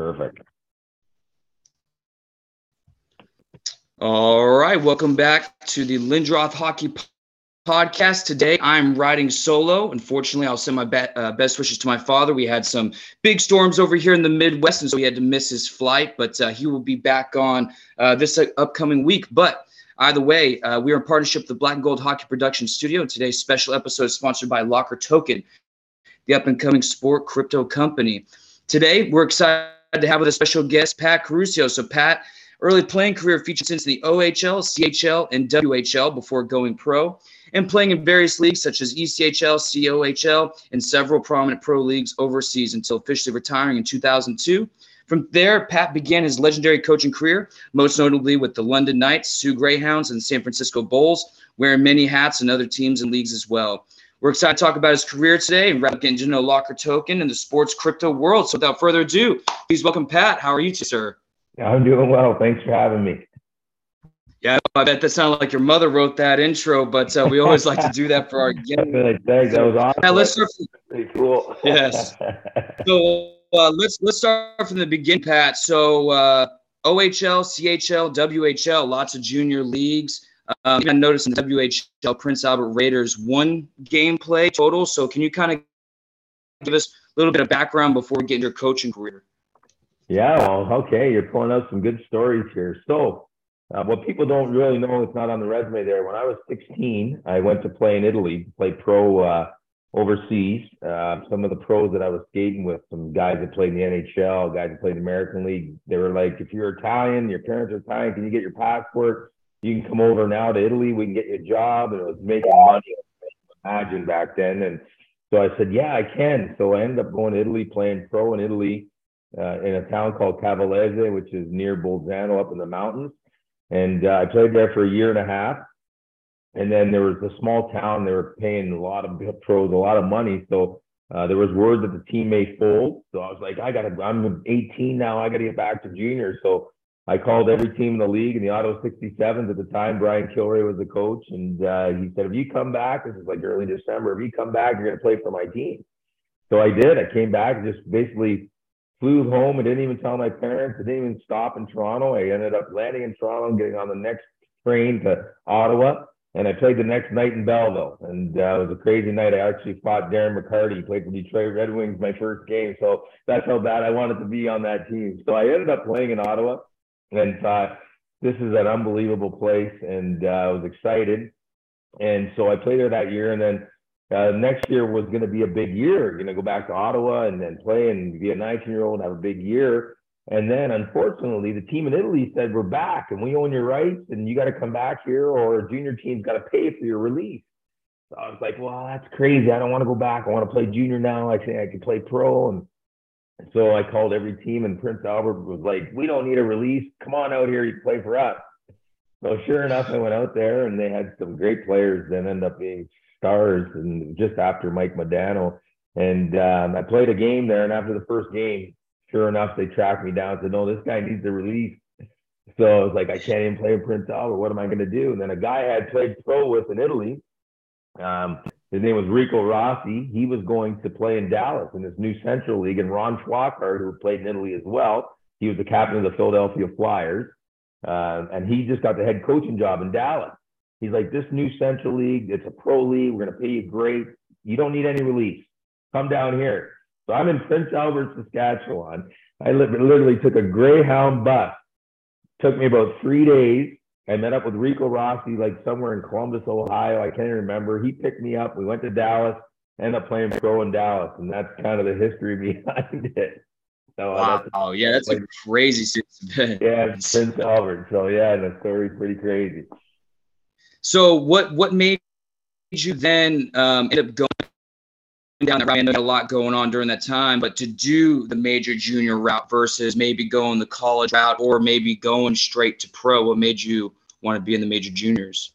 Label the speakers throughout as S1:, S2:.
S1: Perfect.
S2: All right, welcome back to the Lindroth Hockey Podcast. Today I'm riding solo. Unfortunately, I'll send my be- uh, best wishes to my father. We had some big storms over here in the Midwest, and so he had to miss his flight, but uh, he will be back on uh, this uh, upcoming week. But either way, uh, we are in partnership with the Black and Gold Hockey Production Studio. Today's special episode is sponsored by Locker Token, the up and coming sport crypto company. Today, we're excited to have with a special guest, Pat Curcio. So, Pat, early playing career featured since the OHL, CHL, and WHL before going pro, and playing in various leagues such as ECHL, COHL, and several prominent pro leagues overseas until officially retiring in 2002. From there, Pat began his legendary coaching career, most notably with the London Knights, Soo Greyhounds, and San Francisco Bulls, wearing many hats and other teams and leagues as well. We're excited to talk about his career today and getting to know Locker Token and the sports crypto world. So without further ado, please welcome Pat. How are you, today, sir?
S1: I'm doing well. Thanks for having me.
S2: Yeah, I bet that sounded like your mother wrote that intro, but uh, we always like to do that for our
S1: guests. That was awesome.
S2: Now let's start.
S1: From, Pretty cool.
S2: Yes. so uh, let's let's start from the beginning, Pat. So uh, OHL, CHL, WHL, lots of junior leagues. Um, I noticed in the WHL Prince Albert Raiders one gameplay total. So can you kind of give us a little bit of background before we get into your coaching career?
S1: Yeah, well, okay, you're pulling out some good stories here. So, uh, what people don't really know, it's not on the resume there. When I was 16, I went to play in Italy, play pro uh, overseas. Uh, some of the pros that I was skating with, some guys that played in the NHL, guys that played in the American League, they were like, if you're Italian, your parents are Italian, can you get your passport? You can come over now to Italy. We can get you a job. And it was making money. Imagine back then. And so I said, yeah, I can. So I ended up going to Italy, playing pro in Italy uh, in a town called Cavalese, which is near Bolzano up in the mountains. And uh, I played there for a year and a half. And then there was a small town. They were paying a lot of pros a lot of money. So uh, there was word that the team may fold. So I was like, I got to, I'm 18 now. I got to get back to junior. So I called every team in the league in the Ottawa 67s at the time. Brian Kilrea was the coach, and uh, he said, "If you come back, this is like early December. If you come back, you're going to play for my team." So I did. I came back, just basically flew home I didn't even tell my parents. I didn't even stop in Toronto. I ended up landing in Toronto, and getting on the next train to Ottawa, and I played the next night in Belleville. And uh, it was a crazy night. I actually fought Darren McCarty. Played for Detroit Red Wings my first game, so that's how bad I wanted to be on that team. So I ended up playing in Ottawa and thought this is an unbelievable place, and uh, I was excited. And so I played there that year, and then uh, next year was going to be a big year. Going to go back to Ottawa and then play and be a 19 year old and have a big year. And then, unfortunately, the team in Italy said, We're back and we own your rights and you got to come back here or junior team's got to pay for your release. So I was like, Well, that's crazy. I don't want to go back. I want to play junior now. I think I can play pro. And so I called every team, and Prince Albert was like, "We don't need a release. Come on out here. You play for us." So sure enough, I went out there, and they had some great players. that end up being stars, and just after Mike Modano, and um, I played a game there. And after the first game, sure enough, they tracked me down. and Said, "No, this guy needs a release." So I was like, "I can't even play Prince Albert. What am I going to do?" And then a guy I had played pro with in Italy. Um, his name was Rico Rossi. He was going to play in Dallas in this new Central League, and Ron Flockhart, who played in Italy as well, he was the captain of the Philadelphia Flyers, uh, and he just got the head coaching job in Dallas. He's like, this new Central League, it's a pro league. We're going to pay you great. You don't need any release. Come down here. So I'm in Prince Albert, Saskatchewan. I literally took a Greyhound bus. Took me about three days I met up with Rico Rossi like somewhere in Columbus, Ohio. I can't even remember. He picked me up. We went to Dallas, ended up playing pro in Dallas, and that's kind of the history behind it.
S2: So, uh, wow, yeah, that's like, a crazy
S1: season. yeah, Prince Albert. So yeah, the story's pretty crazy.
S2: So what what made you then um, end up going down that route? I know a lot going on during that time, but to do the major junior route versus maybe going the college route or maybe going straight to pro, what made you want to be in the major juniors?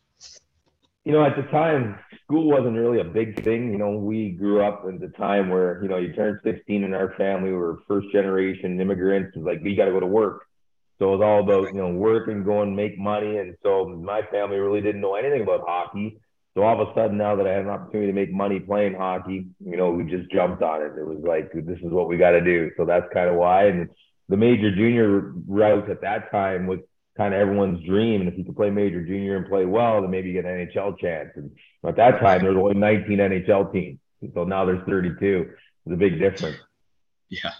S1: You know, at the time, school wasn't really a big thing. You know, we grew up in the time where, you know, you turned 16 in our family, we were first generation immigrants. Like, we got to go to work. So it was all about, you know, work and go and make money. And so my family really didn't know anything about hockey. So all of a sudden, now that I had an opportunity to make money playing hockey, you know, we just jumped on it. It was like, this is what we got to do. So that's kind of why. And the major junior route at that time was kind of everyone's dream. And if you could play major junior and play well, then maybe you get an NHL chance. And at that time, there was only 19 NHL teams. So now there's 32. It's a big difference.
S2: Yeah.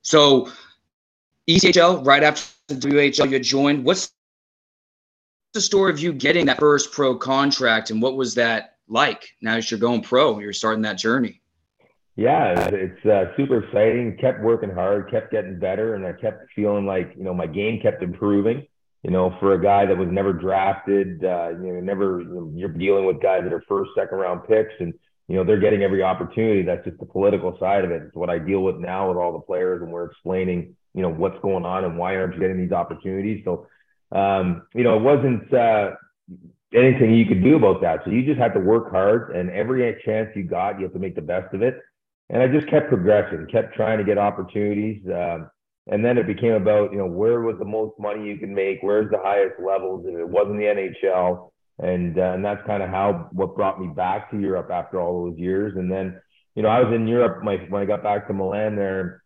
S2: So ECHL, right after the WHL, you joined. What's the story of you getting that first pro contract and what was that like now that you're going pro? You're starting that journey.
S1: Yeah, it's uh, super exciting. Kept working hard, kept getting better, and I kept feeling like you know my game kept improving. You know, for a guy that was never drafted, uh, you know, never you know, you're dealing with guys that are first, second round picks, and you know they're getting every opportunity. That's just the political side of it. It's what I deal with now with all the players, and we're explaining you know what's going on and why aren't you getting these opportunities. So, um, you know, it wasn't uh, anything you could do about that. So you just had to work hard, and every chance you got, you have to make the best of it and I just kept progressing, kept trying to get opportunities. Um, and then it became about, you know, where was the most money you can make? Where's the highest levels? And it wasn't the NHL. And, uh, and that's kind of how, what brought me back to Europe after all those years. And then, you know, I was in Europe my, when I got back to Milan there,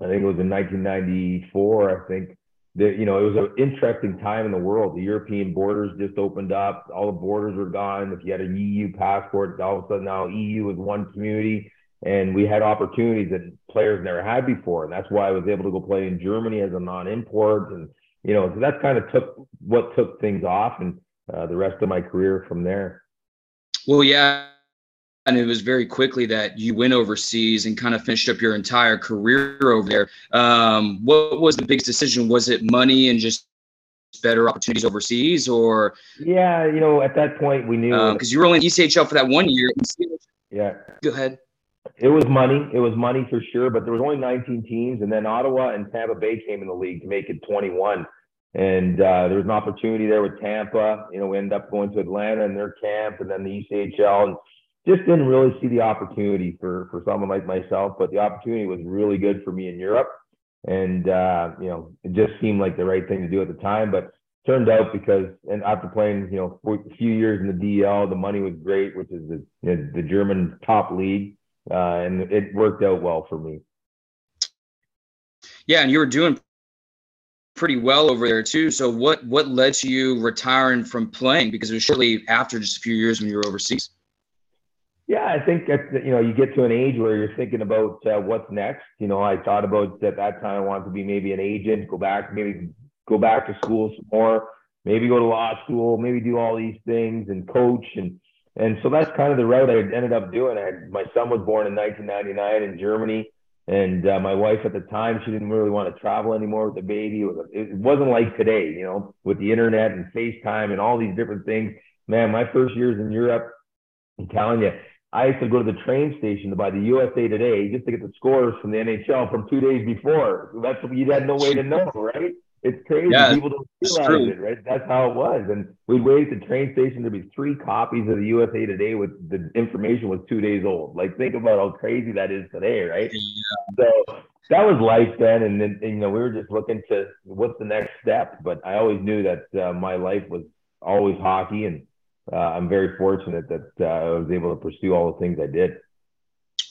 S1: I think it was in 1994, I think. That, you know, it was an interesting time in the world. The European borders just opened up. All the borders were gone. If you had an EU passport, all of a sudden now EU was one community and we had opportunities that players never had before. And that's why I was able to go play in Germany as a non-import. And, you know, so that kind of took what took things off and uh, the rest of my career from there.
S2: Well, yeah. And it was very quickly that you went overseas and kind of finished up your entire career over there. Um, what was the biggest decision? Was it money and just better opportunities overseas or?
S1: Yeah, you know, at that point we knew.
S2: Because um, you were only in ECHL for that one year.
S1: Yeah.
S2: Go ahead.
S1: It was money. It was money for sure, but there was only 19 teams, and then Ottawa and Tampa Bay came in the league to make it 21. And uh, there was an opportunity there with Tampa. You know, we ended up going to Atlanta and their camp, and then the ECHL, and just didn't really see the opportunity for for someone like myself. But the opportunity was really good for me in Europe, and uh, you know, it just seemed like the right thing to do at the time. But turned out because and after playing you know a few years in the DL, the money was great, which is the you know, the German top league uh, and it worked out well for me.
S2: Yeah, and you were doing pretty well over there too. So what what led to you retiring from playing? Because it was shortly after just a few years when you were overseas.
S1: Yeah, I think that you know you get to an age where you're thinking about uh, what's next. You know, I thought about at that time I wanted to be maybe an agent, go back, maybe go back to school some more, maybe go to law school, maybe do all these things and coach and and so that's kind of the route I ended up doing. I had, my son was born in 1999 in Germany, and uh, my wife at the time she didn't really want to travel anymore with the baby. It, was, it wasn't like today, you know, with the internet and FaceTime and all these different things. Man, my first years in Europe, I'm telling you, I used to go to the train station to buy the USA Today just to get the scores from the NHL from two days before. That's you had no way to know, right? It's crazy. Yeah, People don't realize it, right? That's how it was. And we'd wait at the train station. There'd be three copies of the USA Today with the information was two days old. Like, think about how crazy that is today, right? Yeah. So that was life then. And then, you know, we were just looking to what's the next step. But I always knew that uh, my life was always hockey. And uh, I'm very fortunate that uh, I was able to pursue all the things I did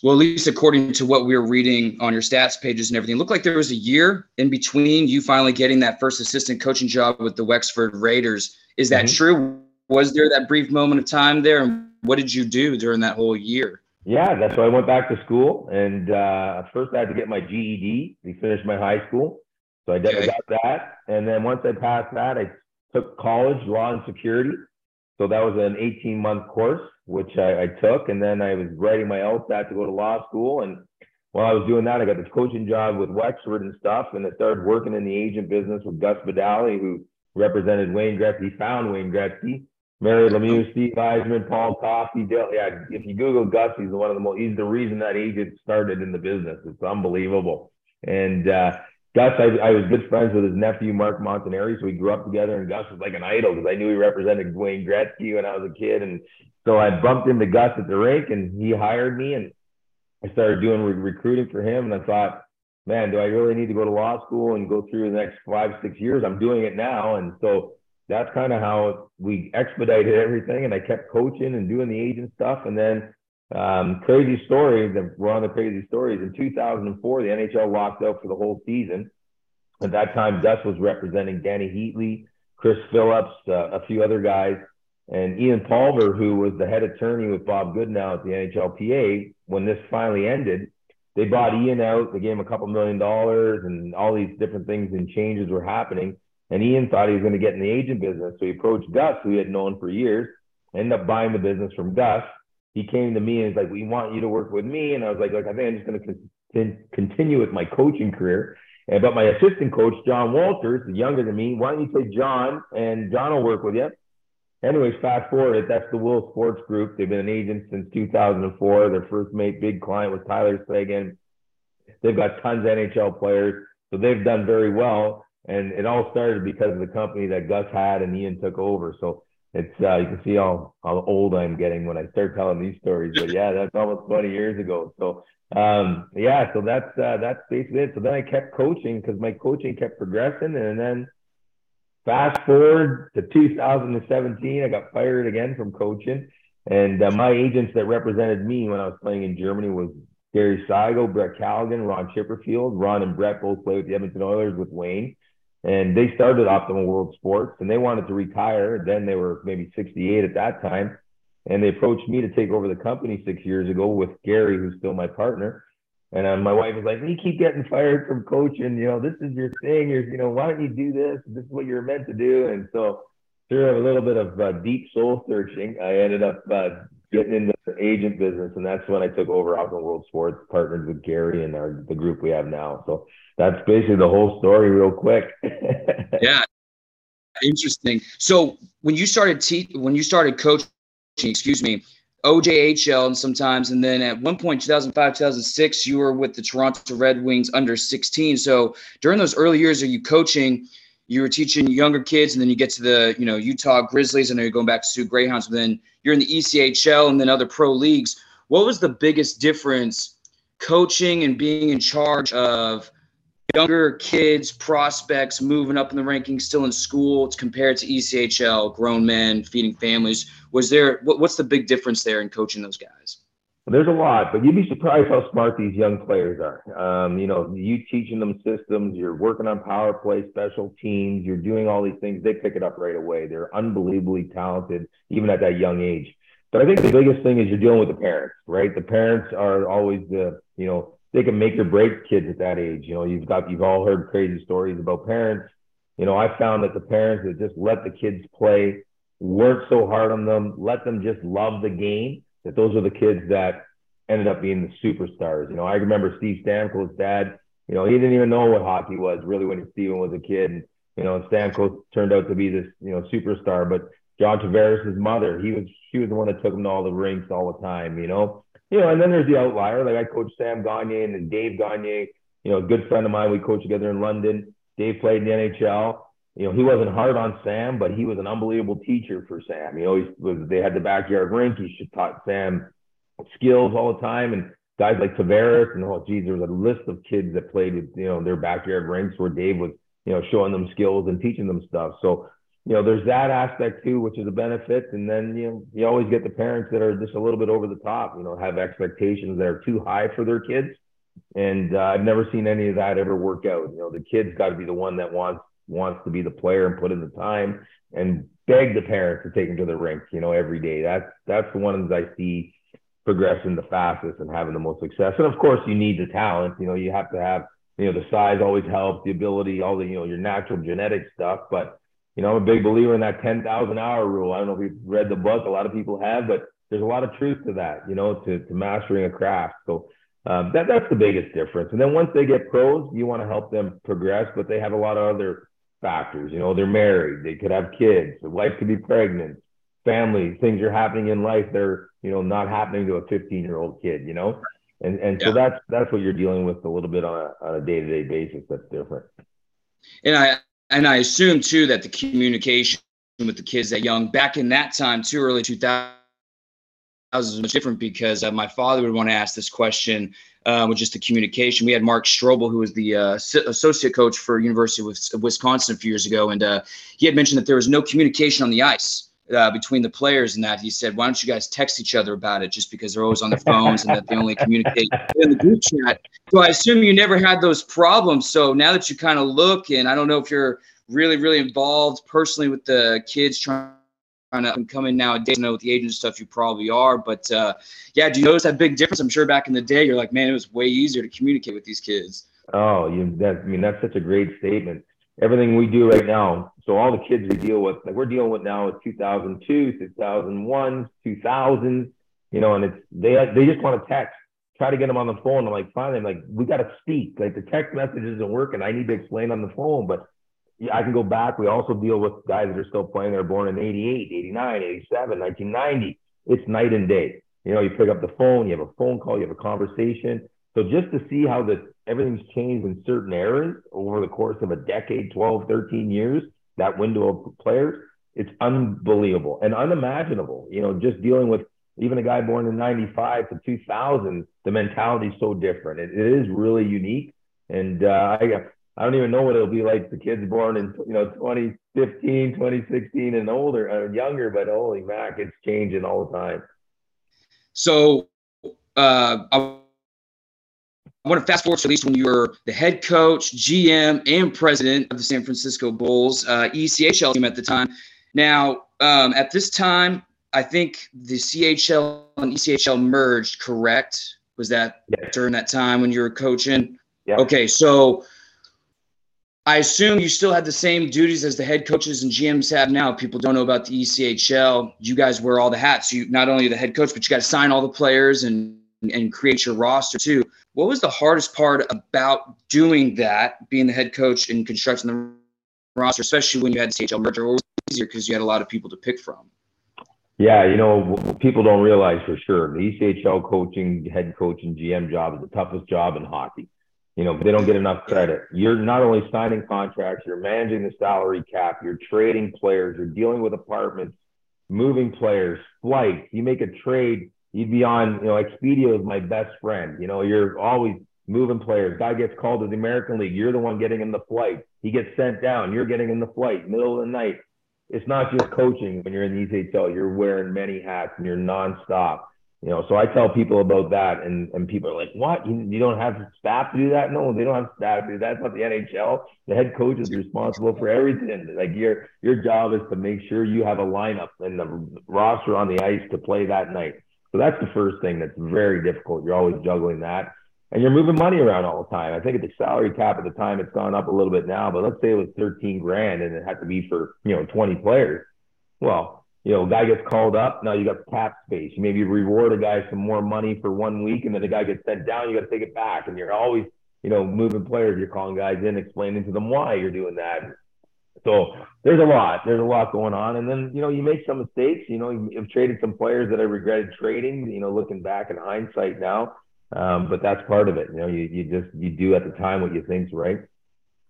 S2: well, at least according to what we were reading on your stats pages and everything, it looked like there was a year in between you finally getting that first assistant coaching job with the Wexford Raiders. Is that mm-hmm. true? Was there that brief moment of time there? And what did you do during that whole year?
S1: Yeah, that's why I went back to school. And uh, first, I had to get my GED to finish my high school. So I okay. got that. And then once I passed that, I took college, law and security. So that was an 18 month course which I, I, took. And then I was writing my LSAT to go to law school. And while I was doing that, I got this coaching job with Wexford and stuff. And I started working in the agent business with Gus Badali, who represented Wayne Gretzky, found Wayne Gretzky, Mario Lemieux, Steve Yzerman, Paul Coffey. Dale, yeah, if you Google Gus, he's one of the most, he's the reason that agent started in the business. It's unbelievable. And, uh, Gus, I, I, was good friends with his nephew Mark Montanari, so we grew up together. And Gus was like an idol because I knew he represented Wayne Gretzky when I was a kid, and so I bumped into Gus at the rink and he hired me and I started doing re- recruiting for him. And I thought, man, do I really need to go to law school and go through the next five, six years? I'm doing it now. And so that's kind of how we expedited everything. And I kept coaching and doing the agent stuff. And then um, crazy story. That we're on the crazy stories. In 2004, the NHL locked out for the whole season. At that time, Gus was representing Dany Heatley, Chris Phillips, uh, a few other guys, and Ian Pulver, who was the head attorney with Bob Goodnow at the NHLPA. When this finally ended, they bought Ian out. They gave him a couple million dollars, and all these different things and changes were happening. And Ian thought he was going to get in the agent business, so he approached Gus, who he had known for years. Ended up buying the business from Gus he came to me and he's like, "We want you to work with me." And I was like, "Like I think I'm just going to con- continue with my coaching career." And but my assistant coach, John Walters, younger than me. Why don't you take John and John will work with you? Anyways, fast forward, that's the Will Sports Group. They've been an agent since 2004. Their first mate, big client was Tyler Seguin. They've got tons of NHL players, so they've done very well. And it all started because of the company that Gus had and Ian took over. So it's uh, you can see how how old I'm getting when I start telling these stories. But yeah, that's almost 20 years ago. So um, yeah, so that's uh, that's basically it. So then I kept coaching because my coaching kept progressing, and then fast forward to 2017, I got fired again from coaching, and uh, my agents that represented me when I was playing in Germany was Gary Saigo, Brett Callaghan, Ron Chipperfield. Ron and Brett both played with the Edmonton Oilers with Wayne and they started Optimal World Sports and they wanted to retire. Then they were maybe 68 at that time. And they approached me to take over the company six years ago with Gary, who's still my partner. And uh, my wife was like, "You keep getting fired from coaching. You know, this is your thing. You're, you know, why don't you do this? This is what you're meant to do." And so, through a little bit of uh, deep soul searching, I ended up uh, getting into the agent business, and that's when I took over Optimal World Sports, partnered with Gary and our the group we have now. So that's basically the whole story, real quick.
S2: yeah, interesting. So when you started te- when you started coaching, excuse me, OJHL and sometimes, and then at one point, 2005, 2006, you were with the Toronto Red Wings under 16. So during those early years, are you coaching? You were teaching younger kids, and then you get to the you know Utah Grizzlies, and then you're going back to Soo Greyhounds. But then you're in the ECHL and then other pro leagues. What was the biggest difference coaching and being in charge of younger kids, prospects moving up in the rankings, still in school, compared to ECHL, grown men feeding families. Was there what, what's the big difference there in coaching those guys?
S1: There's a lot, but you'd be surprised how smart these young players are. Um, you know, you teaching them systems, you're working on power play, special teams, you're doing all these things. They pick it up right away. They're unbelievably talented, even at that young age. But I think the biggest thing is you're dealing with the parents, right? The parents are always the, you know, they can make or break kids at that age. You know, you've got you've all heard crazy stories about parents. You know, I found that the parents that just let the kids play, weren't so hard on them, let them just love the game, that those are the kids that ended up being the superstars. You know, I remember Steve Stamkos' dad, you know, he didn't even know what hockey was really when Steven was a kid. And, you know, Stamkos turned out to be this, you know, superstar. But John Tavares' mother, he was she was the one that took him to all the rinks all the time, you know you know, and then there's the outlier. Like I coached Sam Gagner and then Dave Gagner, you know, a good friend of mine. We coached together in London. Dave played in the NHL. You know, he wasn't hard on Sam, but he was an unbelievable teacher for Sam. He was they had the backyard rink. He taught Sam skills all the time. And guys like Tavares and oh geez, there was a list of kids that played with, you know, their backyard rinks where Dave was, you know, showing them skills and teaching them stuff. So you know, there's that aspect too, which is a benefit. And then, you know, you always get the parents that are just a little bit over the top, you know, have expectations that are too high for their kids. And uh, I've never seen any of that ever work out. You know, the kid's got to be the one that wants wants to be the player and put in the time and beg the parents to take him to the rink, you know, every day. That's that's the ones I see progressing the fastest and having the most success. And of course, you need the talent. You know, you have to have, you know, the size always helps, the ability, all the, you know, your natural genetic stuff, but you know, I'm a big believer in that 10,000 hour rule. I don't know if you've read the book, a lot of people have, but there's a lot of truth to that, you know, to, to mastering a craft. So um, that, that's the biggest difference. And then once they get pros, you want to help them progress, but they have a lot of other factors. You know, they're married, they could have kids, the wife could be pregnant, family, things are happening in life. They're, you know, not happening to a 15 year old kid, you know? And, and so that's, that's what you're dealing with a little bit on a, on a day-to-day basis. That's different.
S2: And I, and I assume too that the communication with the kids that young back in that time too early 2000s was much different because uh, my father would want to ask this question uh, with just the communication. We had Mark Strobel, who was the uh, associate coach for University of Wisconsin a few years ago, and uh, he had mentioned that there was no communication on the ice. uh, between the players and that he said, why don't you guys text each other about it just because they're always on their phones and that they only communicate in the group chat. So I assume you never had those problems. So now that you kind of look and I don't know if you're really, really involved personally with the kids trying to come in nowadays. I know with the agent stuff, you probably are, but uh, yeah, do you notice that big difference? I'm sure back in the day, you're like, man, it was way easier to communicate with these kids.
S1: Oh, you that I mean that's such a great statement. Everything we do right now, so all the kids we deal with, like we're dealing with now is 2002, 2001, 2000s, you know, and it's they they just want to text. Try to get them on the phone. I'm like, finally, I'm like, we got to speak. Like the text message isn't working. I need to explain on the phone, but yeah, I can go back. We also deal with guys that are still playing. They're born in 88, 89, 87, 1990. It's night and day. You know, you pick up the phone, you have a phone call, you have a conversation. So just to see how the everything's changed in certain eras over the course of a decade, 12, 13 years, that window of players, it's unbelievable and unimaginable. You know, just dealing with even a guy born in 95 to 2000, the mentality is so different. it, it is really unique. And uh, I, I don't even know what it'll be like the kids born in, you know, 2015, 2016 and older, uh, younger, but holy mac, it's changing all the time.
S2: So uh, I I want to fast forward to at least when you were the head coach, GM, and president of the San Francisco Bulls, uh, ECHL team at the time. Now, um, at this time, I think the CHL and ECHL merged, correct? Was that yes. during that time when you were coaching? Yeah. Okay, so I assume you still had the same duties as the head coaches and GMs have now. People don't know about the ECHL. You guys wear all the hats. You not only the head coach, but you got to sign all the players and and create your roster too. What was the hardest part about doing that, being the head coach and constructing the roster, especially when you had the CHL merger? Or was it easier because you had a lot of people to pick from?
S1: Yeah, you know, people don't realize for sure the ECHL coaching, head coach, and GM job is the toughest job in hockey. You know, they don't get enough credit. You're not only signing contracts, you're managing the salary cap, you're trading players, you're dealing with apartments, moving players, flights. You make a trade you'd be on, you know, Expedia is my best friend. You know, you're always moving players. Guy gets called to the American League. You're the one getting in the flight. He gets sent down. You're getting in the flight, middle of the night. It's not just coaching when you're in the ECHL. You're wearing many hats and you're nonstop. You know, so I tell people about that, and, and people are like, "What? You, you don't have staff to do that?" No, they don't have staff to do that. That's not the NHL. The head coach is responsible for everything. Like your your job is to make sure you have a lineup and the roster on the ice to play that night. So that's the first thing that's very difficult. You're always juggling that. And you're moving money around all the time. I think at the salary cap at the time, it's gone up a little bit now, but let's say it was 13 grand and it had to be for, you know, 20 players. Well, you know, guy gets called up. Now you got cap space. You maybe reward a guy some more money for one week and then the guy gets sent down. You got to take it back. And you're always, you know, moving players. You're calling guys in, explaining to them why you're doing that. So there's a lot. There's a lot going on. And then, you know, you make some mistakes. You know, you've traded some players that I regretted trading, you know, looking back in hindsight now. Um, but that's part of it. You know, you, you just, you do at the time what you think's right.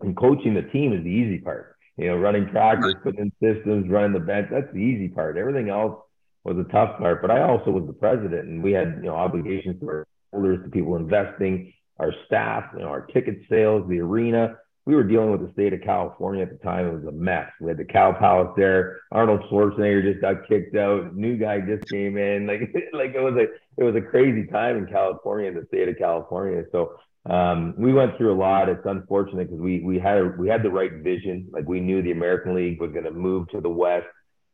S1: And coaching the team is the easy part. You know, running practice, putting in systems, running the bench, that's the easy part. Everything else was a tough part. But I also was the president and we had, you know, obligations to our holders, to people investing, our staff, you know, our ticket sales, the arena we were dealing with the state of California at the time. It was a mess. We had the Cow Palace there. Arnold Schwarzenegger just got kicked out. New guy just came in. Like like it was a it was a crazy time in California, in the state of California. So um, we went through a lot. It's unfortunate because we we had we had the right vision. Like we knew the American League was going to move to the West.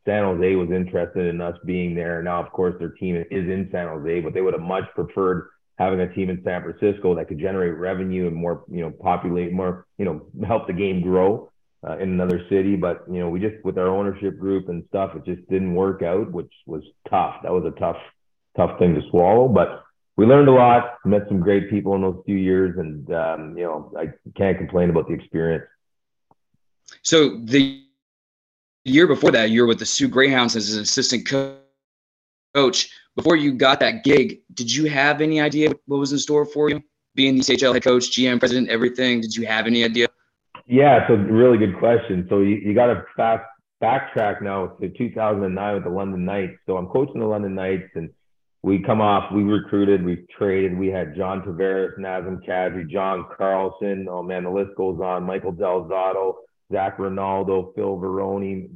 S1: San Jose was interested in us being there. Now, of course, their team is in San Jose, but they would have much preferred having a team in San Francisco that could generate revenue and more, you know, populate more, you know, help the game grow uh, in another city. But you know, we just with our ownership group and stuff, it just didn't work out, which was tough. That was a tough, tough thing to swallow. But we learned a lot, met some great people in those few years, and um, you know, I can't complain about the experience.
S2: So the year before that, you were with the Soo Greyhounds as an assistant coach before you got that gig, did you have any idea what was in store for you? Being the CHL head coach, GM president, everything, did you have any idea?
S1: Yeah, so really good question. So you, you got to fast backtrack now to 2009 with the London Knights. So I'm coaching the London Knights, and we come off. We recruited, we traded. We had John Tavares, Nazem Kadri, John Carlson. Oh man, the list goes on. Michael Del Zotto, Zach Rinaldo, Phil Varone,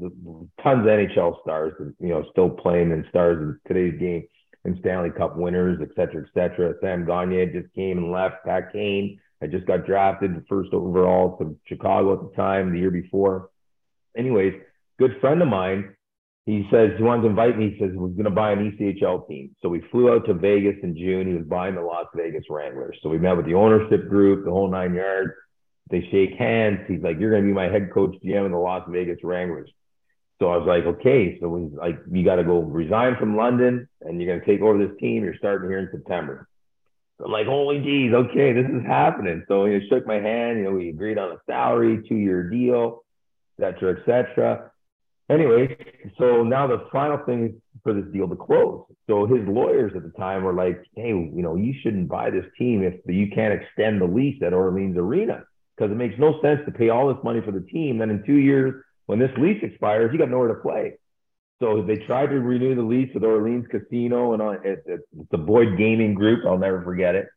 S1: tons of NHL stars, you know, still playing and stars in today's game and Stanley Cup winners, et cetera, et cetera. Sam Gagner just came and left. Pat Kane, I just got drafted first overall to Chicago at the time, the year before. Anyways, good friend of mine, he says he wanted to invite me. He says we're going to buy an ECHL team. So we flew out to Vegas in June. He was buying the Las Vegas Wranglers. So we met with the ownership group, the whole nine yards. They shake hands. He's like, "You're going to be my head coach GM in the Las Vegas Wranglers." So I was like, okay, so we like you got to go resign from London and you're going to take over this team. You're starting here in September. So I'm like, holy geez, okay, this is happening. So he shook my hand. You know, we agreed on a salary, two year deal, et cetera, et cetera. Anyway, so now the final thing for this deal to close. So his lawyers at the time were like, hey, you know, you shouldn't buy this team if you can't extend the lease at Orleans Arena because it makes no sense to pay all this money for the team. Then in two years, when this lease expires, you got nowhere to play. So they tried to renew the lease with Orleans Casino and on it, it, the Boyd Gaming Group. I'll never forget it.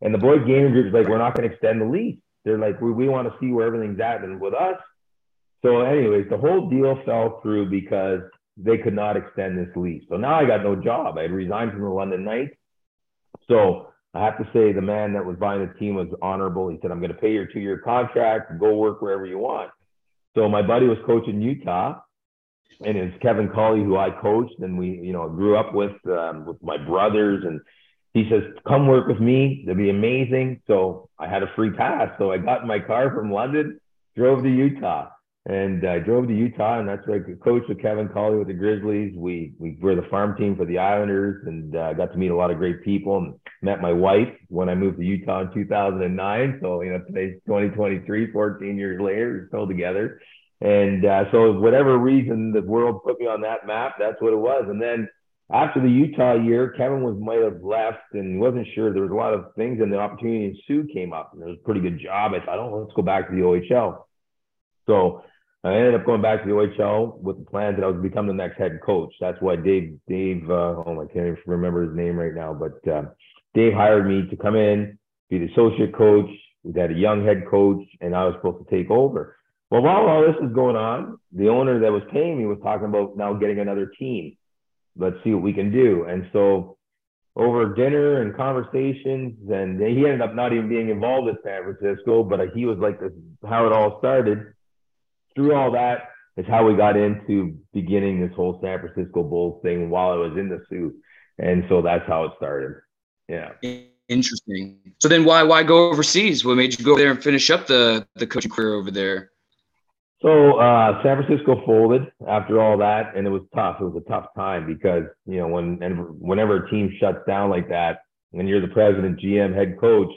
S1: And the Boyd Gaming Group is like, we're not going to extend the lease. They're like, we, we want to see where everything's at. And with us, so anyways, the whole deal fell through because they could not extend this lease. So now I got no job. I had resigned from the London Knights. So I have to say the man that was buying the team was honorable. He said, I'm going to pay your two-year contract, go work wherever you want. So my buddy was coaching Utah, and it's Kevin Colley who I coached, and we you know grew up with um, with my brothers, and he says, "Come work with me. It'll be amazing." So I had a free pass, so I got in my car from London, drove to Utah, and I drove to Utah, and that's where I coached with Kevin Colley with the Grizzlies. We we were the farm team for the Islanders, and uh, got to meet a lot of great people. And met my wife when I moved to Utah in 2009. So you know today's 2023, 14 years later, we're still together. And uh, so whatever reason the world put me on that map, that's what it was. And then after the Utah year, Kevin was might have left and wasn't sure. There was a lot of things, and the opportunity in Soo came up, and it was a pretty good job. I thought, oh, let's go back to the OHL. So I ended up going back to the OHL with the plans that I was become the next head coach. That's why Dave, Dave, uh, oh, I can't even remember his name right now, but uh, Dave hired me to come in, be the associate coach. We had a young head coach, and I was supposed to take over. Well, while all this is going on, the owner that was paying me was talking about now getting another team. Let's see what we can do. And so over dinner and conversations, and he ended up not even being involved with San Francisco, but he was like this, how it all started through all that is how we got into beginning this whole San Francisco Bulls thing while I was in the Soo. And so that's how it started. Yeah.
S2: Interesting. So then why why go overseas? What made you go there and finish up the the coaching career over there?
S1: So uh, San Francisco folded after all that, and it was tough. It was a tough time because you know when and whenever a team shuts down like that, and you're the president, GM, head coach,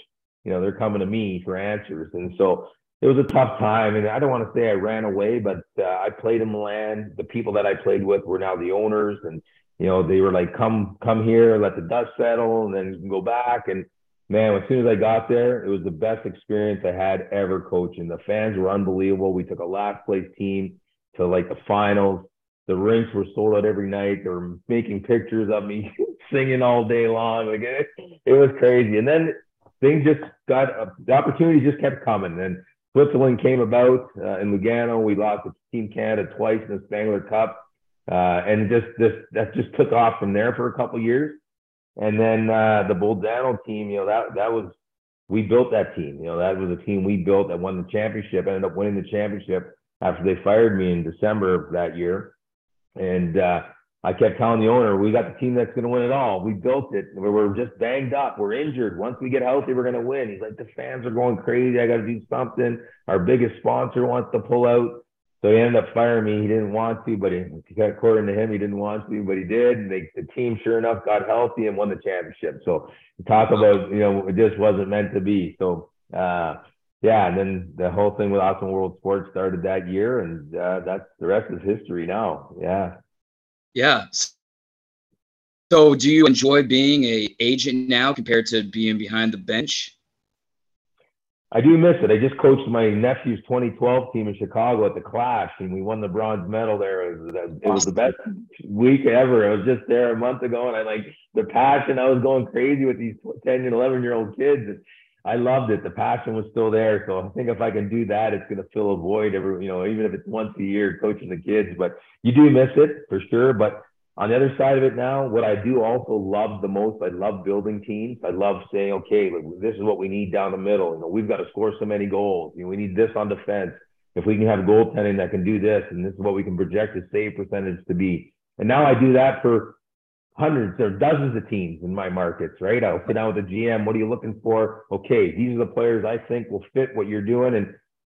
S1: you know they're coming to me for answers, and so it was a tough time, and I don't want to say I ran away, but uh, I played in Milan. The people that I played with were now the owners, and you know they were like, "Come, come here, let the dust settle, and then go back." And man, as soon as I got there, it was the best experience I had ever coaching. The fans were unbelievable. We took a last place team to like the finals. The rinks were sold out every night. They were making pictures of me singing all day long. Like it, it was crazy. And then things just got uh, the opportunity just kept coming. And Switzerland came about uh, in Lugano. We lost to Team Canada twice in the Spengler Cup, uh, and just this that just took off from there for a couple years. And then uh, the Bolzano team, you know, that that was we built that team. You know, that was a team we built that won the championship. Ended up winning the championship after they fired me in December of that year. And uh, I kept telling the owner, we got the team that's going to win it all. We built it. We're just banged up. We're injured. Once we get healthy, we're going to win. He's like, the fans are going crazy. I got to do something. Our biggest sponsor wants to pull out. So he ended up firing me. He didn't want to, but he, according to him, he didn't want to, but he did. And they, the team, sure enough, got healthy and won the championship. So talk about, you know, it just wasn't meant to be. So, uh, yeah, and then the whole thing with Awesome World Sports started that year, and uh, that's the rest is history now. Yeah.
S2: Yeah. So, do you enjoy being a agent now compared to being behind the bench?
S1: I do miss it. I just coached my nephew's 2012 team in Chicago at the Clash, and we won the bronze medal there. It was, it was the best week ever. I was just there a month ago, and I like the passion. I was going crazy with these 10 and 11 year old kids. And I loved it. The passion was still there. So I think if I can do that, it's going to fill a void every, you know, even if it's once a year coaching the kids. But you do miss it for sure. But on the other side of it now, what I do also love the most, I love building teams. I love saying, okay, this is what we need down the middle. You know, we've got to score so many goals. You know, we need this on defense. If we can have goaltending that can do this, and this is what we can project the save percentage to be. And now I do that for hundreds or dozens of teams in my markets, right? I'll sit down with the GM. What are you looking for? Okay, these are the players I think will fit what you're doing. And,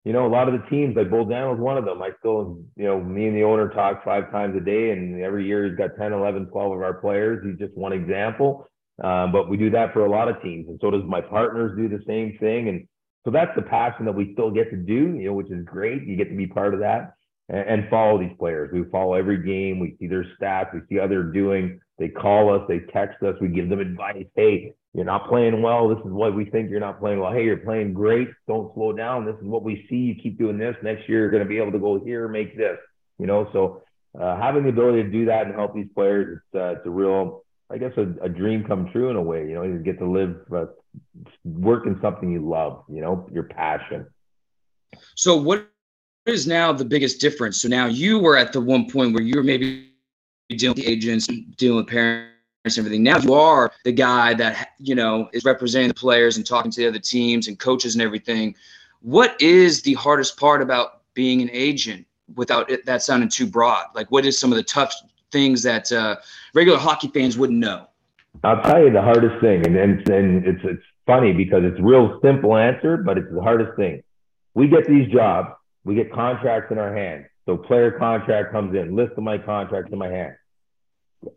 S1: you know, a lot of the teams, like Bull Dan was one of them. I still, you know, me and the owner talk five times a day, and every year he's got 10, 11, 12 of our players. He's just one example. Um, but we do that for a lot of teams. And so does my partners do the same thing. And so that's the passion that we still get to do, you know, which is great. You get to be part of that and, follow these players. We follow every game. We see their stats. We see how they're doing. They call us, they text us, we give them advice. Hey, you're not playing well. This is what we think you're not playing well. Hey, you're playing great. Don't slow down. This is what we see. You keep doing this. Next year, you're going to be able to go here, make this. You know, so uh, having the ability to do that and help these players, it's, uh, it's a real, I guess, a, a, dream come true in a way. You know, you get to live, uh, work in something you love. You know, your passion.
S2: So, what is now the biggest difference? So now you were at the one point where you were maybe dealing with agents, dealing with parents, and everything. Now you are the guy that you know is representing the players and talking to the other teams and coaches and everything. What is the hardest part about being an agent without it, that sounding too broad? Like, what is some of the tough things that uh, regular hockey fans wouldn't know?
S1: I'll tell you the hardest thing, and, and and it's it's funny because it's real simple answer, but it's the hardest thing. We get these jobs, we get contracts in our hands. So player contract comes in, list of my contracts in my hand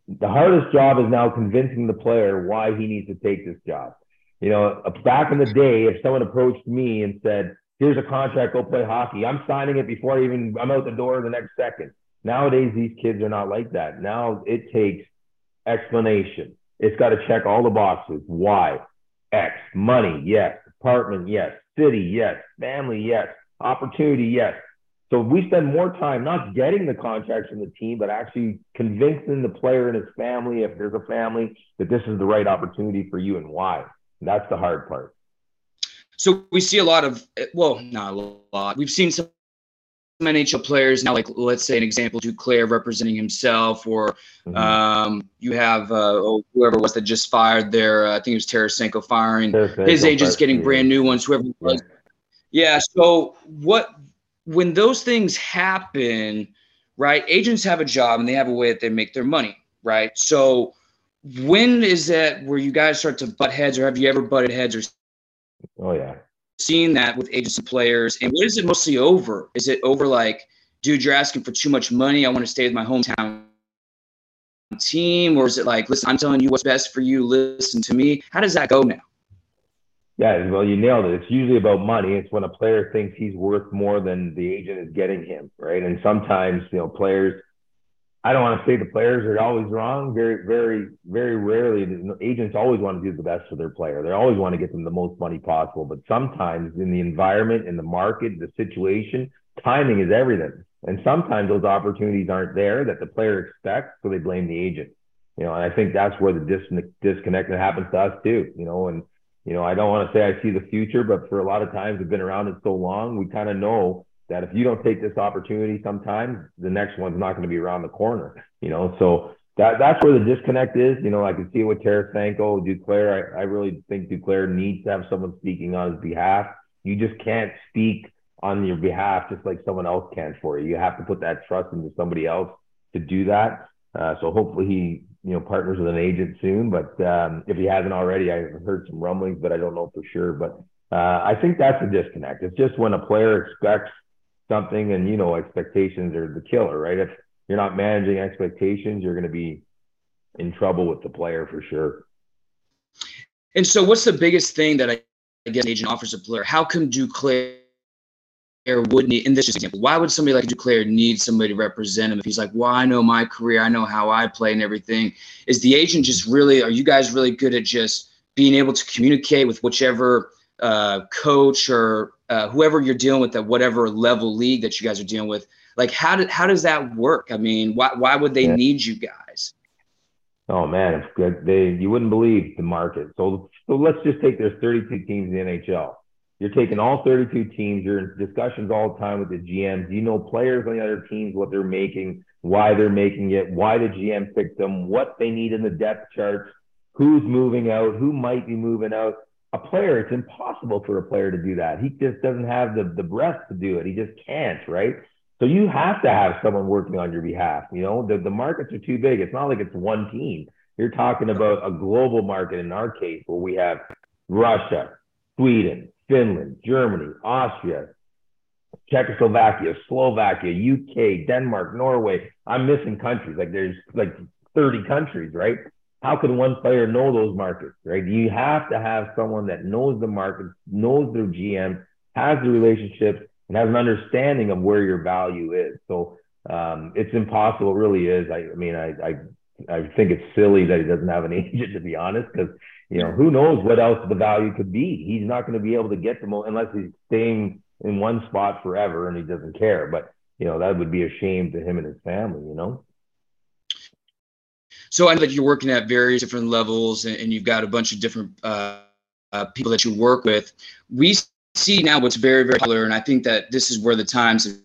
S1: the hardest job is now convincing the player why he needs to take this job. You know, back in the day, if someone approached me and said, "Here's a contract, go play hockey," I'm signing it before I even I'm out the door the next second. Nowadays, these kids are not like that. Now it takes explanation. It's got to check all the boxes. Why? X. Money, yes. Apartment, yes. City, yes. Family, yes. Opportunity, yes. So we spend more time not getting the contracts from the team, but actually convincing the player and his family, if there's a family, that this is the right opportunity for you and why. And that's the hard part.
S2: So we see a lot of, well, not a lot. We've seen some NHL players now, like let's say an example, Duclair representing himself, or mm-hmm. um, you have uh, oh, whoever was that just fired there. Uh, I think it was Tarasenko firing Tarasenko his agents, getting brand new ones. Whoever was. Yeah. So what when those things happen, right? Agents have a job and they have a way that they make their money, right? So when is that where you guys start to butt heads, or have you ever butted heads or?
S1: Oh yeah.
S2: Seeing that with agents and players, and what is it mostly over? Is it over like, dude, you're asking for too much money. I want to stay with my hometown team, or is it like, listen, I'm telling you what's best for you. Listen to me. How does that go now?
S1: Yeah, well, you nailed it. It's usually about money. It's when a player thinks he's worth more than the agent is getting him, right? And sometimes, you know, players, I don't want to say the players are always wrong. Very, very, very rarely, agents always want to do the best for their player. They always want to get them the most money possible. But sometimes in the environment, in the market, the situation, timing is everything. And sometimes those opportunities aren't there that the player expects, so they blame the agent. You know, and I think that's where the dis- disconnect that happens to us too. You know, and you know, I don't want to say I see the future, but for a lot of times we've been around it so long, we kind of know that if you don't take this opportunity sometimes, the next one's not going to be around the corner, you know. So that that's where the disconnect is. You know, I can see it with Tarasenko, Duclair. I, I really think Duclair needs to have someone speaking on his behalf. You just can't speak on your behalf just like someone else can for you. You have to put that trust into somebody else to do that. Uh, so hopefully he you know partners with an agent soon. But um, if he hasn't already, I've heard some rumblings, but I don't know for sure. But uh, I think that's a disconnect. It's just when a player expects something, and you know expectations are the killer, right? If you're not managing expectations, you're going to be in trouble with the player for sure.
S2: And so, what's the biggest thing that I, guess agent offers a player? How come Duclair would need in this example why would somebody like Duclair need somebody to represent him if he's like well i know my career i know how i play and everything. Is the agent just really are you guys really good at just being able to communicate with whichever uh, coach or uh, whoever you're dealing with at whatever level league that you guys are dealing with? Like how did how does that work? I mean why, why would they yeah. need you guys?
S1: Oh man it's good they you wouldn't believe the market. So So let's just take there's 32 teams in the NHL. You're taking all 32 teams. You're in discussions all the time with the GMs. You know players on the other teams, what they're making, why they're making it, why the GM picked them, what they need in the depth charts, who's moving out, who might be moving out. A player, it's impossible for a player to do that. He just doesn't have the, the breath to do it. He just can't, right? So you have to have someone working on your behalf. You know, the, the markets are too big. It's not like it's one team. You're talking about a global market in our case where we have Russia, Sweden, Finland, Germany, Austria, Czechoslovakia, Slovakia, UK, Denmark, Norway. I'm missing countries. Like there's like 30 countries, right? How can one player know those markets, right? You have to have someone that knows the market, knows their GM, has the relationships, and has an understanding of where your value is. So um, it's impossible. It really is. I, I mean, I, I I think it's silly that he doesn't have an agent, to be honest, because you know who knows what else the value could be. He's not going to be able to get to mo- unless he's staying in one spot forever and he doesn't care. But you know that would be a shame to him and his family. You know.
S2: So I know that you're working at various different levels, and, and you've got a bunch of different uh, uh, people that you work with. We see now what's very, very popular, and I think that this is where the times have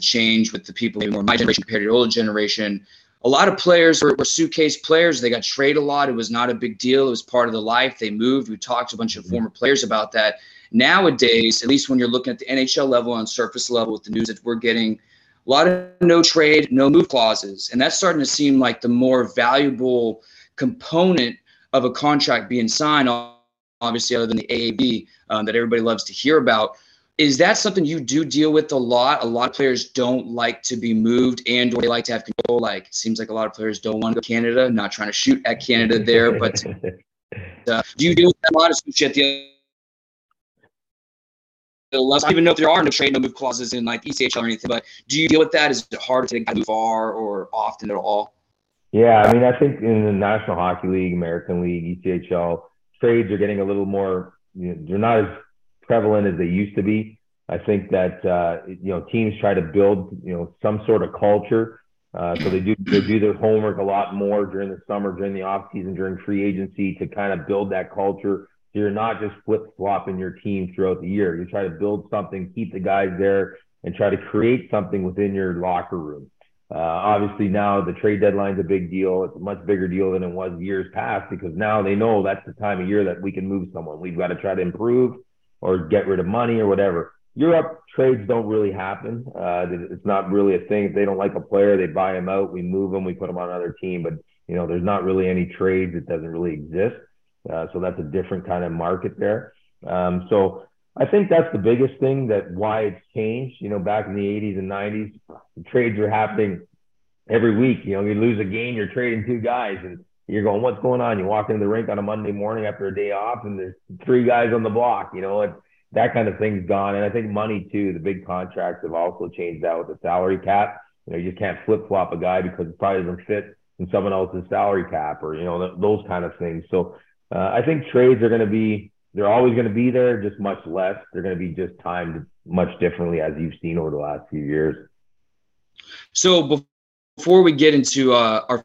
S2: changed with the people maybe more my generation compared to the older generation. A lot of players were, were, suitcase players. They got traded a lot. It was not a big deal. It was part of the life. They moved. We talked to a bunch of mm-hmm. former players about that. Nowadays, at least when you're looking at the NHL level on surface level with the news that we're getting, a lot of no trade, no move clauses. And that's starting to seem like the more valuable component of a contract being signed, obviously, other than the AAV um, that everybody loves to hear about. Is that something you do deal with a lot? A lot of players don't like to be moved and or they like to have control. Like it seems like a lot of players don't want to go to Canada, not trying to shoot at Canada there, but uh, do you deal with that a lot, especially at the I don't even know if there are no trade no move clauses in like ECHL or anything, but do you deal with that? Is it hard to move far or often at all?
S1: Yeah, I mean, I think in the National Hockey League, American League, ECHL, trades are getting a little more. You know, they're not as prevalent as they used to be. I think that uh, you know teams try to build you know some sort of culture, uh, so they do they do their homework a lot more during the summer, during the off season, during free agency to kind of build that culture so you're not just flip flopping your team throughout the year. You try to build something, keep the guys there, and try to create something within your locker room. Uh, obviously, now the trade deadline is a big deal. It's a much bigger deal than it was years past because now they know that's the time of year that we can move someone. We've got to try to improve or get rid of money or whatever. Europe trades don't really happen. Uh, it's not really a thing. If they don't like a player, they buy him out. We move him. We put him on another team. But you know, there's not really any trades. It doesn't really exist. Uh, so that's a different kind of market there. Um, so I think that's the biggest thing that why it's changed. You know, back in the 80s and 90s, the trades were happening every week. You know, you lose a game, you're trading two guys, and you're going, "What's going on?" You walk into the rink on a Monday morning after a day off, and there's three guys on the block. You know, that kind of thing's gone. And I think money too. The big contracts have also changed that with the salary cap. You know, you just can't flip flop a guy because it probably doesn't fit in someone else's salary cap, or you know, th- those kind of things. So uh, I think trades are going to be, they're always going to be there, just much less. They're going to be just timed much differently as you've seen over the last few years.
S2: So before we get into uh, our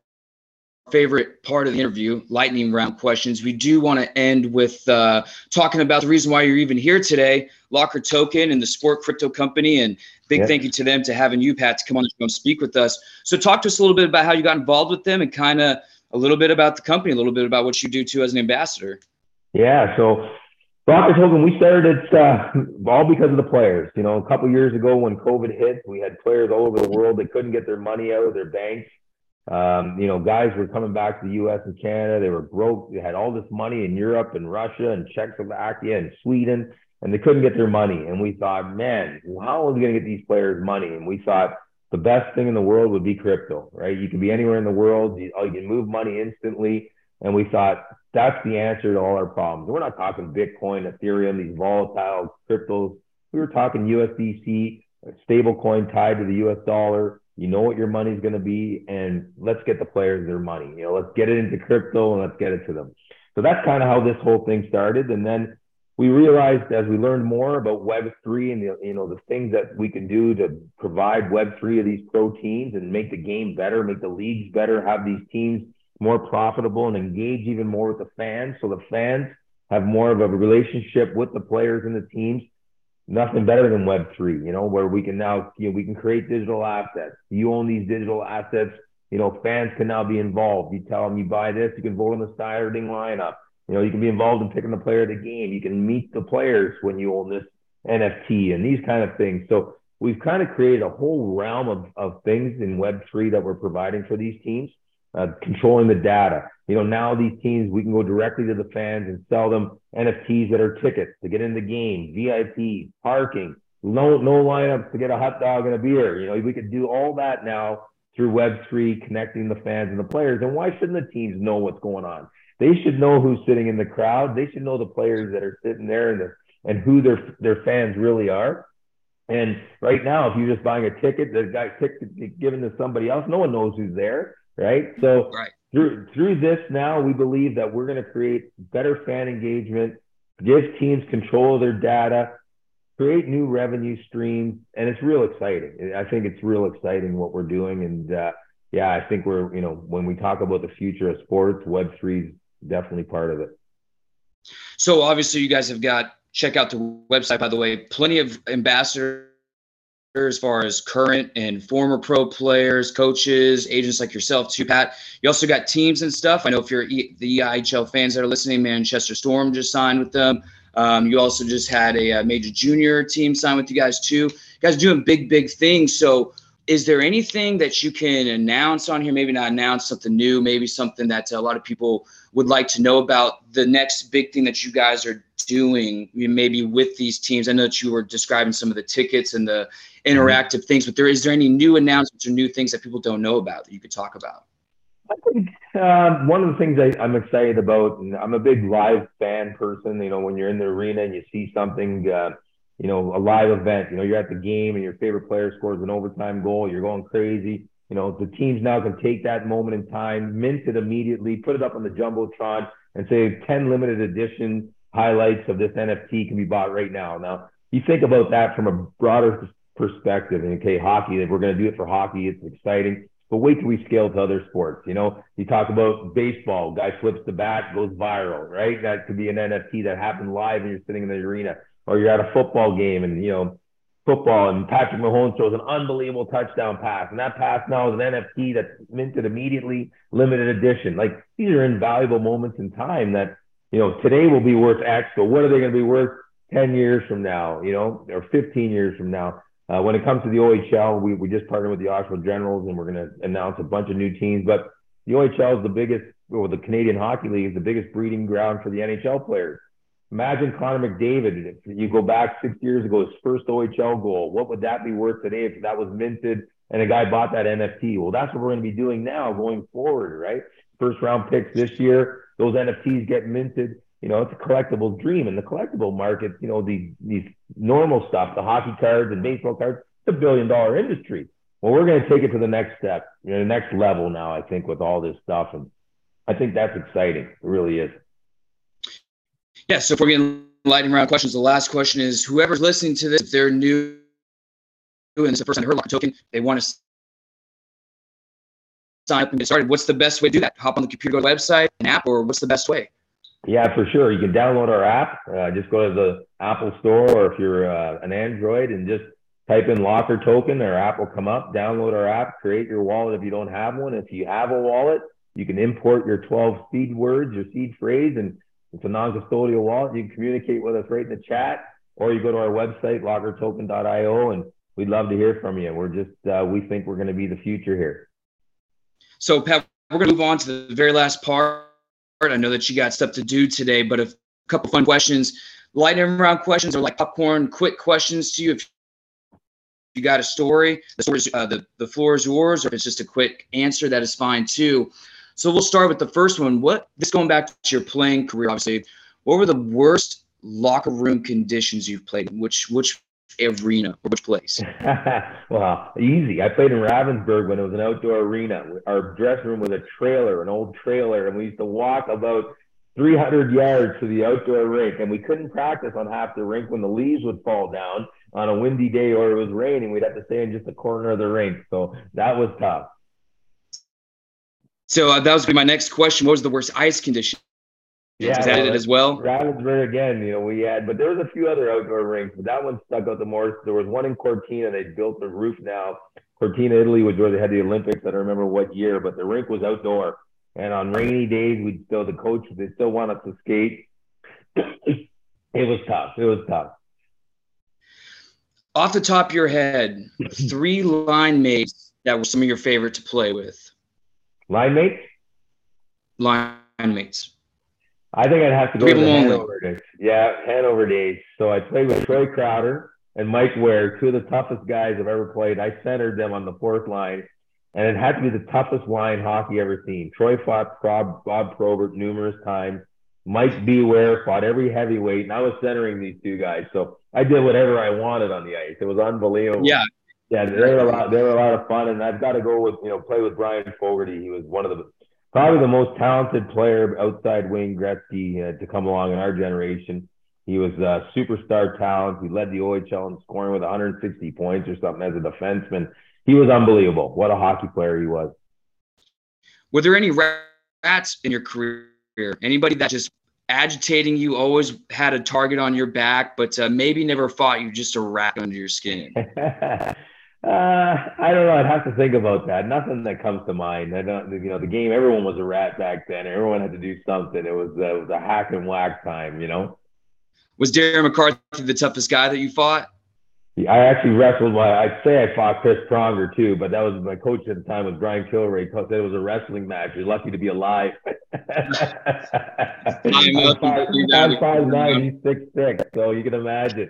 S2: favorite part of the interview, lightning round questions, we do want to end with uh, talking about the reason why you're even here today, Locker Token and the Sport Crypto Company. And big yeah. thank you to them to having you, Pat, to come on the show and speak with us. So talk to us a little bit about how you got involved with them and kind of – a little bit about the company, a little bit about what you do too as an ambassador.
S1: Yeah, so Locker Token, we started it uh, all because of the players. You know, a couple years ago when COVID hit, we had players all over the world that couldn't get their money out of their banks. Um, you know, guys were coming back to the U.S. and Canada. They were broke. They had all this money in Europe and Russia and Czechoslovakia and Sweden, and they couldn't get their money. And we thought, man, how are we going to get these players money? And we thought, the best thing in the world would be crypto, right? You can be anywhere in the world, you, oh, you can move money instantly. And we thought that's the answer to all our problems. We're not talking Bitcoin, Ethereum, these volatile cryptos. We were talking USDC, a stable coin tied to the US dollar. You know what your money's going to be, and let's get the players their money. You know, let's get it into crypto and let's get it to them. So that's kind of how this whole thing started. And then we realized as we learned more about Web3 and the, you know the things that we can do to provide Web3 of these pro teams and make the game better, make the leagues better, have these teams more profitable and engage even more with the fans. So the fans have more of a relationship with the players and the teams. Nothing better than Web three, you know, where we can now, you know, we can create digital assets. You own these digital assets. You know, fans can now be involved. You tell them you buy this, you can vote on the starting lineup. You know, you can be involved in picking the player of the game. You can meet the players when you own this NFT and these kind of things. So we've kind of created a whole realm of, of things in Web3 that we're providing for these teams, uh, controlling the data. You know, now these teams, we can go directly to the fans and sell them NFTs that are tickets to get in the game, VIP, parking, no, no lineups to get a hot dog and a beer. You know, we could do all that now through Web3, connecting the fans and the players. And why shouldn't the teams know what's going on? They should know who's sitting in the crowd. They should know the players that are sitting there and, the, and who their, their fans really are. And right now, if you're just buying a ticket, the guy ticket given to somebody else, no one knows who's there, right? So
S2: right.
S1: Through through this now, we believe that we're going to create better fan engagement, give teams control of their data, create new revenue streams, and it's real exciting. I think it's real exciting what we're doing, and uh, yeah, I think we're you know when we talk about the future of sports, Web three is definitely part of it.
S2: So obviously, you guys have got check out the website, by the way. Plenty of ambassadors as far as current and former pro players, coaches, agents like yourself too, Pat. You also got teams and stuff. I know if you're the EIHL fans that are listening, Manchester Storm just signed with them. Um, you also just had a, a, major junior team sign with you guys too. You guys doing big, big things. So is there anything that you can announce on here? Maybe not announce something new, maybe something that a lot of people would like to know about the next big thing that you guys are doing, maybe with these teams. I know that you were describing some of the tickets and the interactive things, but there is there any new announcements or new things that people don't know about that you could talk about?
S1: I think uh, one of the things I, am excited about, and I'm a big live fan person. You know, when you're in the arena and you see something. Uh, you know, a live event. You know, you're at the game and your favorite player scores an overtime goal. You're going crazy. You know, the teams now can take that moment in time, mint it immediately, put it up on the jumbotron, and say 10 limited edition highlights of this NFT can be bought right now. Now, you think about that from a broader perspective. And okay, hockey, if we're going to do it for hockey, it's exciting. But wait till we scale to other sports. You know, you talk about baseball, guy flips the bat, goes viral, right? That could be an NFT that happened live and you're sitting in the arena or you're at a football game and you know football and Patrick Mahomes throws an unbelievable touchdown pass and that pass now is an NFT that's minted immediately, limited edition. Like these are invaluable moments in time that you know today will be worth X, but what are they going to be worth 10 years from now, you know, or 15 years from now? Uh, when it comes to the OHL, we, we just partnered with the Oshawa Generals and we're going to announce a bunch of new teams. But the OHL is the biggest, or the Canadian Hockey League is the biggest breeding ground for the NHL players. Imagine Connor McDavid. If you go back six years ago, his first OHL goal. What would that be worth today if that was minted and a guy bought that NFT? Well, that's what we're going to be doing now going forward, right? First round picks this year, those NFTs get minted. You know, it's a collectible dream. And the collectible market, you know, the, these normal stuff, the hockey cards and baseball cards, it's a billion dollar industry. Well, we're going to take it to the next step, you know, the next level now, I think, with all this stuff. And I think that's exciting. It really is.
S2: Yeah. So if we're getting lightning round questions, the last question is whoever's listening to this, if they're new and it's the first time they heard Locker Token, they want to sign up and get started. What's the best way to do that? Hop on the computer, go to the website, an app, or what's the best way?
S1: Yeah, for sure. You can download our app. Uh, just go to the Apple Store, or if you're uh, an Android, and just type in Locker Token. Our app will come up. Download our app. Create your wallet if you don't have one. If you have a wallet, you can import your 12 seed words, your seed phrase, and it's a non-custodial wallet. You can communicate with us right in the chat, or you go to our website, lockertoken.io, and we'd love to hear from you. We're just, uh, we think we're going to be the future here.
S2: So, Pat, we're going to move on to the very last part. I know that you got stuff to do today, but a couple fun questions. Lightning round questions are like popcorn, quick questions to you. If you got a story, the, story is, uh, the, the floor is yours, or if it's just a quick answer, that is fine too. So we'll start with the first one. What this going back to your playing career, obviously, what were the worst locker room conditions you've played? Which which arena or which place?
S1: well, easy. I played in Ravensburg when it was an outdoor arena. Our dressing room was a trailer, an old trailer, and we used to walk about 300 yards to the outdoor rink, and we couldn't practice on half the rink when the leaves would fall down on a windy day or it was raining. We'd have to stay in just the corner of the rink, so that was tough.
S2: So uh, that was my next question. What was the worst ice condition?
S1: Yeah,
S2: Is it as well?
S1: Ravensburg again, you know, we had, but there was a few other outdoor rinks, but that one stuck out the most. There was one in Cortina. They built the roof now. Cortina, Italy was where they had the Olympics. I don't remember what year, but the rink was outdoor. And on rainy days, we'd still the coach they still want us to skate. it was tough. It was tough.
S2: Off the top of your head, three line mates that were some of your favorite to play with.
S1: Line mates?
S2: Line mates.
S1: I think I'd have to go to the Hanover days. Yeah, Hanover days. So I played with Troy Crowder and Mike Ware, two of the toughest guys I've ever played. I centered them on the fourth line, and it had to be the toughest line hockey ever seen. Troy fought Bob, Bob Probert numerous times. Mike B. Ware fought every heavyweight, and I was centering these two guys. So I did whatever I wanted on the ice. It was unbelievable.
S2: Yeah.
S1: Yeah, they were a lot. They were a lot of fun, and I've got to go with you know play with Bryan Fogarty. He was one of the probably the most talented player outside Wayne Gretzky uh, to come along in our generation. He was a superstar talent. He led the OHL in scoring with 160 points or something as a defenseman. He was unbelievable. What a hockey player he was.
S2: Were there any rats in your career? Anybody that just agitating you, always had a target on your back, but uh, maybe never fought you, just a rat under your skin?
S1: Uh, I don't know. I'd have to think about that. Nothing that comes to mind. I don't. You know, the game. Everyone was a rat back then. Everyone had to do something. It was uh, it was a hack and whack time. You know.
S2: Was Darren McCarty the toughest guy that you fought?
S1: Yeah, I actually wrestled. My, I'd say I fought Chris Pronger too, but that was my coach at the time was Brian Kilrea. Said it was a wrestling match. You're lucky to be alive. I'm, five, I'm five nine. He's six six, so you can imagine.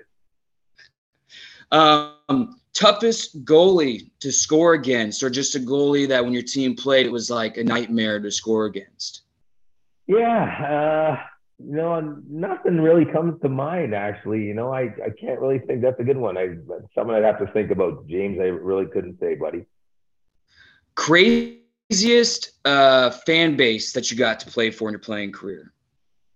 S2: Um, toughest goalie to score against, or just a goalie that when your team played, it was like a nightmare to score against?
S1: Yeah, uh, you know, nothing really comes to mind actually. You know, I, I can't really think that's a good one. I something I'd have to think about. James, I really couldn't say, buddy.
S2: Craziest uh, fan base that you got to play for in your playing career?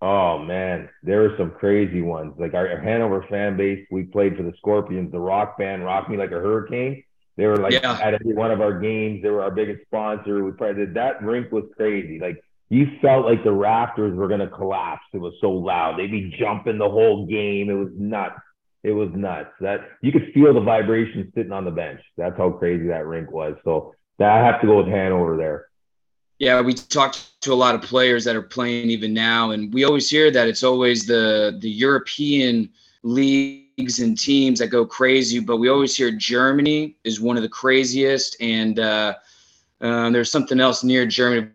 S1: Oh man, there were some crazy ones. Like our, our, Hanover fan base, we played for the Scorpions, the rock band, Rock Me Like a Hurricane. They were like yeah. at every one of our games. They were our biggest sponsor. We probably did that rink was crazy. Like you felt like the rafters were gonna collapse. It was so loud. They'd be jumping the whole game. It was nuts. It was nuts. That you could feel the vibration sitting on the bench. That's how crazy that rink was. So that, I have to go with Hanover there.
S2: Yeah, we talked to a lot of players that are playing even now, and we always hear that it's always the the European leagues and teams that go crazy, but we always hear Germany is one of the craziest, and uh, uh, there's something else near Germany,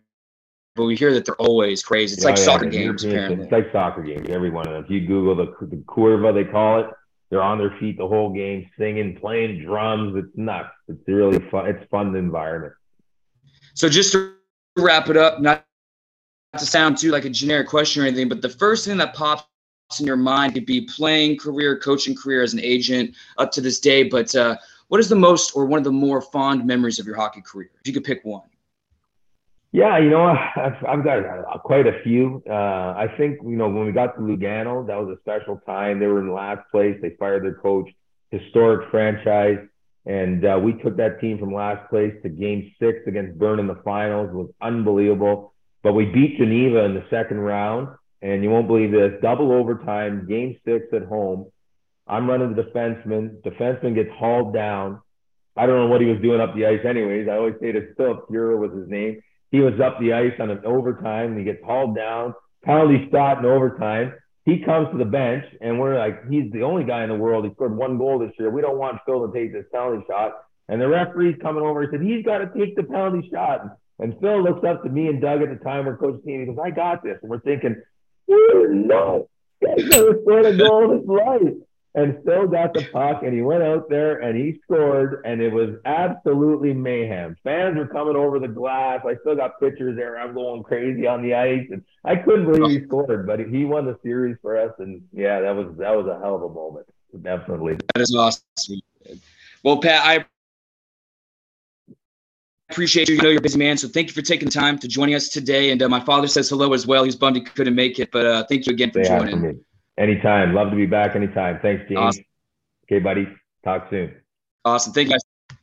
S2: but we hear that they're always crazy. It's yeah, like yeah, soccer games, apparently.
S1: It's like soccer games, every one of them. If you Google the the curva, they call it, they're on their feet the whole game, singing, playing drums. It's nuts. It's really fun. It's fun environment.
S2: So just to wrap it up, not to sound too like a generic question or anything, but the first thing that pops in your mind could be playing career, coaching career as an agent up to this day. But uh, what is the most or one of the more fond memories of your hockey career? If you could pick one.
S1: Yeah, you know, I've, I've got uh, quite a few. Uh, I think, you know, when we got to Lugano, that was a special time. They were in last place. They fired their coach, historic franchise. And uh, we took that team from last place to game six against Bern in the finals. It was unbelievable. But we beat Geneva in the second round. And you won't believe this double overtime, game six at home. I'm running the defenseman. Defenseman gets hauled down. I don't know what he was doing up the ice, anyways. I always say that Philippe Furrer was his name. He was up the ice on an overtime. And he gets hauled down, penalty shot in overtime. He comes to the bench, and we're like, he's the only guy in the world. He scored one goal this year. We don't want Phil to take this penalty shot. And the referee's coming over. He said, he's got to take the penalty shot. And Phil looks up to me and Doug at the time, we're coach team. He goes, I got this. And we're thinking, no, he's scored a goal his life and still got the puck and he went out there and he scored and it was absolutely mayhem. Fans were coming over the glass. I still got pictures there. I'm going crazy on the ice and I couldn't believe he scored, but he won the series for us and yeah, that was that was a hell of a moment. Definitely.
S2: That is awesome. Well, Pat, I appreciate you. You know you're a busy man, so thank you for taking time to joining us today. And uh, my father says hello as well. He's bummed he couldn't make it, but uh, thank you again for joining.
S1: Anytime. Love to be back anytime. Thanks, James. Awesome. Okay, buddy. Talk soon.
S2: Awesome. Thank you guys.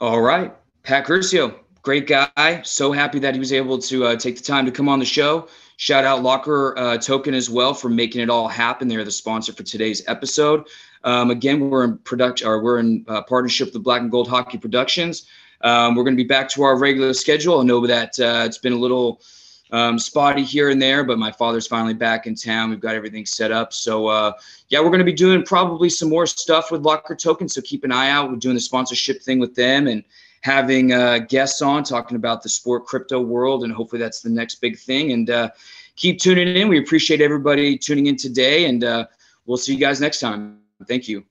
S2: All right. Pat Curcio, great guy. So happy that he was able to uh, take the time to come on the show. Shout out Locker uh, Token as well for making it all happen. They're the sponsor for today's episode. Um, again, we're in production, or we're in uh, partnership with the Black and Gold Hockey Productions. Um, we're going to be back to our regular schedule. I know that uh, it's been a little um, spotty here and there, but my father's finally back in town. We've got everything set up. So, uh, yeah, we're going to be doing probably some more stuff with Locker Token. So keep an eye out. We're doing the sponsorship thing with them and having uh, guests on talking about the sport crypto world. And hopefully that's the next big thing. And uh, keep tuning in. We appreciate everybody tuning in today. And uh, we'll see you guys next time. Thank you.